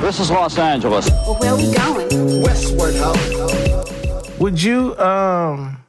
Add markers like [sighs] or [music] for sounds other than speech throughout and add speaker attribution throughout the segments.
Speaker 1: This is Los Angeles.
Speaker 2: Well, where are we going?
Speaker 3: Westward Ho.
Speaker 4: Would you um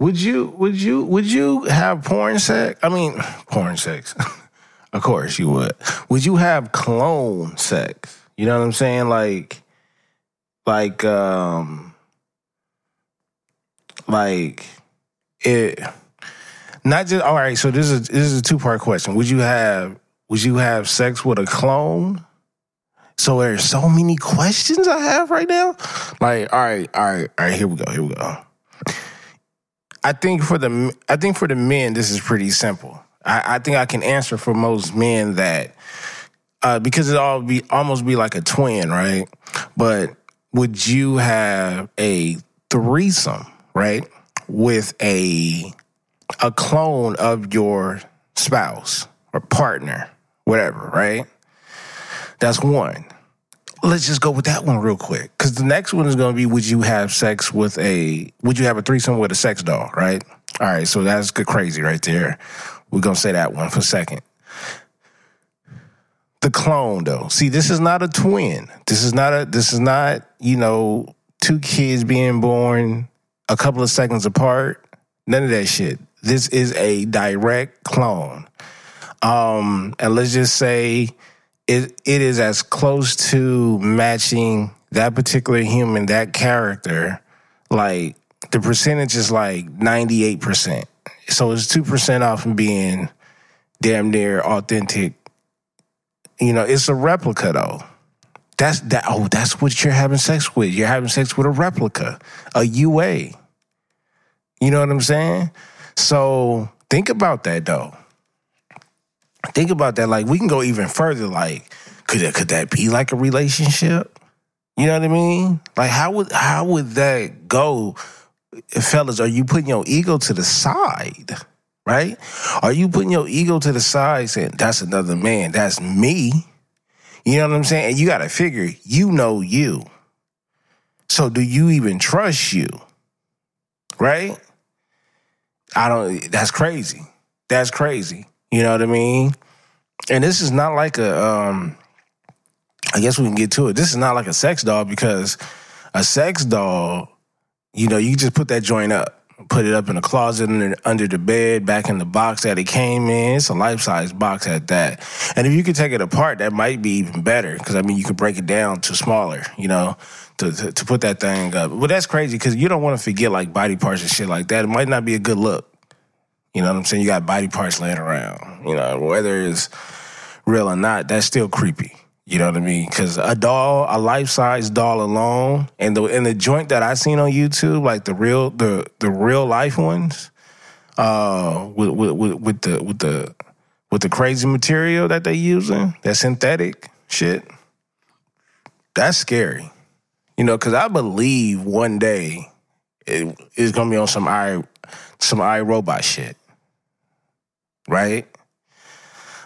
Speaker 4: would you would you would you have porn sex? I mean porn sex. [laughs] of course you would. Would you have clone sex? You know what I'm saying? Like like um like it not just all right, so this is this is a two part question. Would you have would you have sex with a clone? So there's so many questions I have right now. Like, all right, all right, all right. Here we go. Here we go. I think for the I think for the men, this is pretty simple. I, I think I can answer for most men that uh, because it all be almost be like a twin, right? But would you have a threesome, right, with a a clone of your spouse or partner, whatever, right? That's one. Let's just go with that one real quick. Because the next one is going to be Would you have sex with a, would you have a threesome with a sex doll, right? All right, so that's good crazy right there. We're going to say that one for a second. The clone, though. See, this is not a twin. This is not a, this is not, you know, two kids being born a couple of seconds apart. None of that shit. This is a direct clone. Um, and let's just say, it it is as close to matching that particular human, that character, like the percentage is like 98%. So it's 2% off from being damn near authentic. You know, it's a replica though. That's that oh, that's what you're having sex with. You're having sex with a replica, a UA. You know what I'm saying? So think about that though think about that. Like we can go even further. Like, could that could that be like a relationship? You know what I mean? Like, how would how would that go, fellas? Are you putting your ego to the side? Right? Are you putting your ego to the side, saying that's another man, that's me? You know what I'm saying? And you got to figure, you know you. So do you even trust you? Right? I don't. That's crazy. That's crazy. You know what I mean? And this is not like a um I guess we can get to it. This is not like a sex doll because a sex doll, you know, you just put that joint up, put it up in a closet under, under the bed, back in the box that it came in. It's a life size box at that. And if you could take it apart, that might be even better because I mean, you could break it down to smaller, you know. To, to, to put that thing up. But that's crazy because you don't want to forget like body parts and shit like that. It might not be a good look. You know what I'm saying? You got body parts laying around. You know, whether it's real or not, that's still creepy. You know what I mean? Because a doll, a life size doll alone, and the and the joint that I seen on YouTube, like the real the the real life ones, uh, with with with, the with the with the crazy material that they using, that synthetic shit, that's scary. You know, because I believe one day it is gonna be on some i some iRobot shit, right?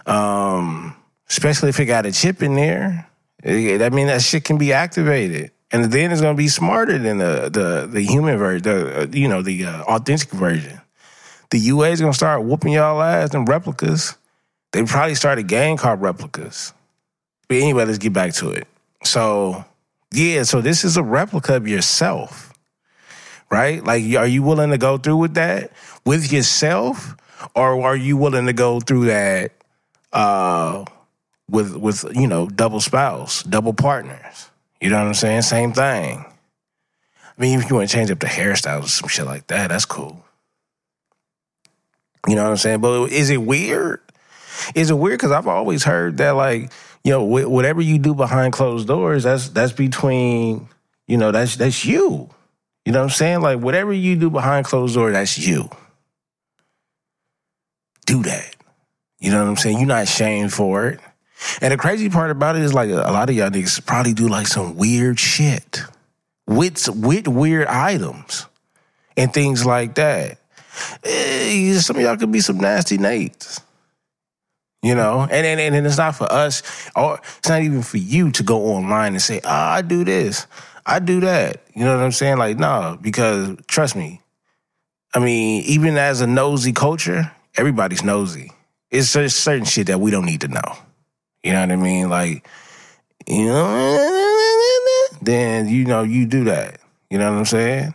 Speaker 4: Um, especially if it got a chip in there. I mean, that shit can be activated, and then it's gonna be smarter than the the the human version, the uh, you know the uh, authentic version. The UA is gonna start whooping y'all ass and replicas. They probably started gang called replicas. But anyway, let's get back to it. So yeah, so this is a replica of yourself, right? Like, are you willing to go through with that with yourself, or are you willing to go through that uh, with with you know double spouse, double partners? You know what I'm saying? Same thing. I mean, if you want to change up the hairstyles or some shit like that, that's cool. You know what I'm saying? But is it weird? Is it weird? Because I've always heard that, like, you know, wh- whatever you do behind closed doors, that's that's between, you know, that's that's you. You know what I'm saying? Like, whatever you do behind closed doors, that's you. Do that. You know what I'm saying? You're not shamed for it. And the crazy part about it is like a lot of y'all niggas probably do like some weird shit with with weird items and things like that. Eh, some of y'all could be some nasty Nates. You know, and, and and it's not for us, or it's not even for you to go online and say, "Oh, I do this, I do that." You know what I'm saying? Like, no, because trust me, I mean, even as a nosy culture, everybody's nosy. It's just certain shit that we don't need to know. You know what I mean? Like, you know, [laughs] then you know you do that. You know what I'm saying?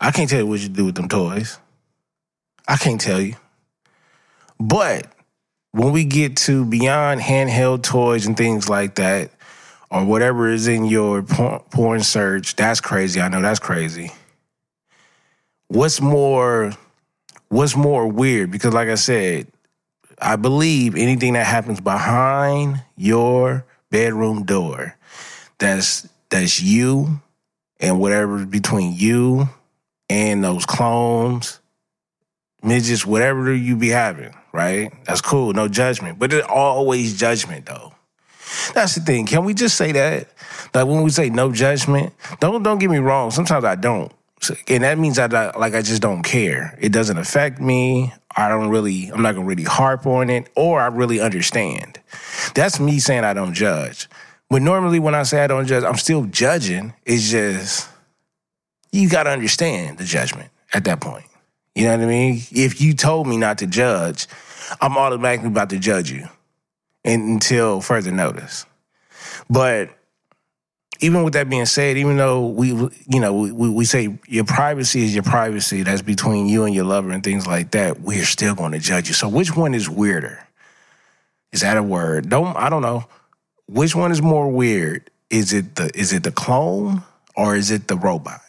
Speaker 4: I can't tell you what you do with them toys. I can't tell you. But when we get to beyond handheld toys and things like that, or whatever is in your porn search, that's crazy. I know that's crazy. What's more, what's more weird? Because like I said, I believe anything that happens behind your bedroom door, that's that's you and whatever's between you and those clones, midgets, whatever you be having right? That's cool, no judgment. But it's always judgment though. That's the thing. Can we just say that? Like when we say no judgment, don't don't get me wrong. Sometimes I don't, and that means I like I just don't care. It doesn't affect me. I don't really. I'm not gonna really harp on it, or I really understand. That's me saying I don't judge. But normally when I say I don't judge, I'm still judging. It's just you got to understand the judgment at that point. You know what I mean? If you told me not to judge, I'm automatically about to judge you until further notice. But even with that being said, even though we, you know, we, we say your privacy is your privacy, that's between you and your lover and things like that, we're still going to judge you. So which one is weirder? Is that a word? Don't I don't know. Which one is more weird? Is it the is it the clone or is it the robot?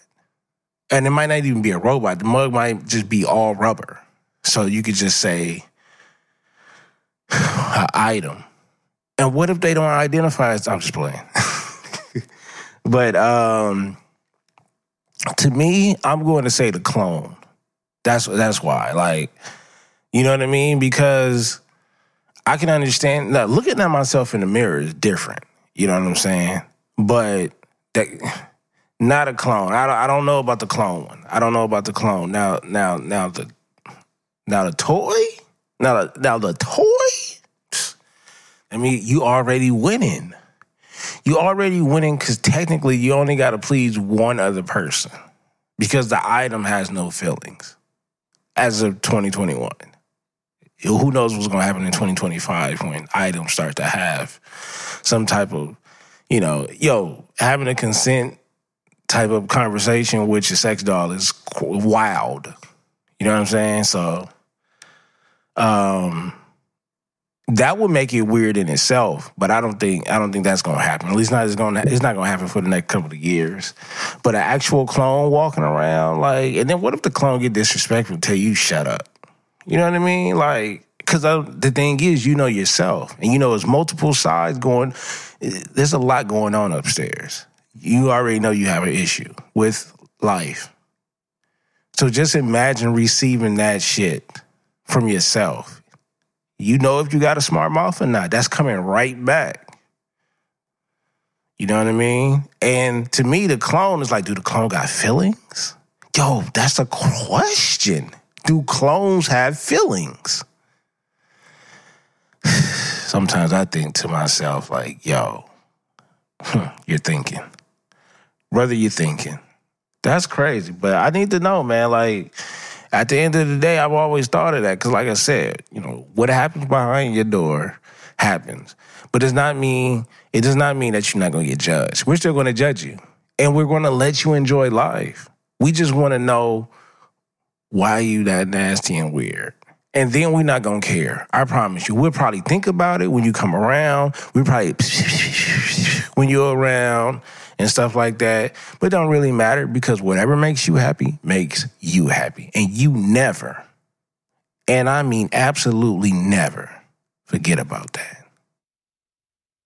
Speaker 4: and it might not even be a robot. The mug might just be all rubber. So you could just say an [laughs] item. And what if they don't identify as I'm just playing. but um to me, I'm going to say the clone. That's that's why. Like, you know what I mean? Because I can understand now looking at myself in the mirror is different. You know what I'm saying? But that [sighs] not a clone. I don't, I don't know about the clone one. I don't know about the clone. Now, now, now the now the toy. Now, the, now the toy. I mean, you already winning. You already winning because technically you only got to please one other person because the item has no feelings as of 2021. Who knows what's going to happen in 2025 when items start to have some type of, you know, yo, having a consent type of conversation with your sex doll is wild. You know what I'm saying? So, um, that would make it weird in itself, but I don't think I don't think that's gonna happen. At least not it's gonna it's not gonna happen for the next couple of years. But an actual clone walking around like, and then what if the clone get disrespectful? Tell you shut up. You know what I mean? Like, because the thing is, you know yourself, and you know there's multiple sides going. There's a lot going on upstairs you already know you have an issue with life. So just imagine receiving that shit from yourself. You know if you got a smart mouth or not. That's coming right back. You know what I mean? And to me, the clone is like, do the clone got feelings? Yo, that's a question. Do clones have feelings? [sighs] Sometimes I think to myself, like, yo, [laughs] you're thinking brother you're thinking. That's crazy. But I need to know, man. Like, at the end of the day, I've always thought of that. Cause like I said, you know, what happens behind your door happens. But does not mean it does not mean that you're not gonna get judged. We're still gonna judge you. And we're gonna let you enjoy life. We just wanna know why you that nasty and weird. And then we're not gonna care. I promise you. We'll probably think about it when you come around. We probably [laughs] when you're around and stuff like that. But don't really matter because whatever makes you happy makes you happy. And you never, and I mean absolutely never, forget about that.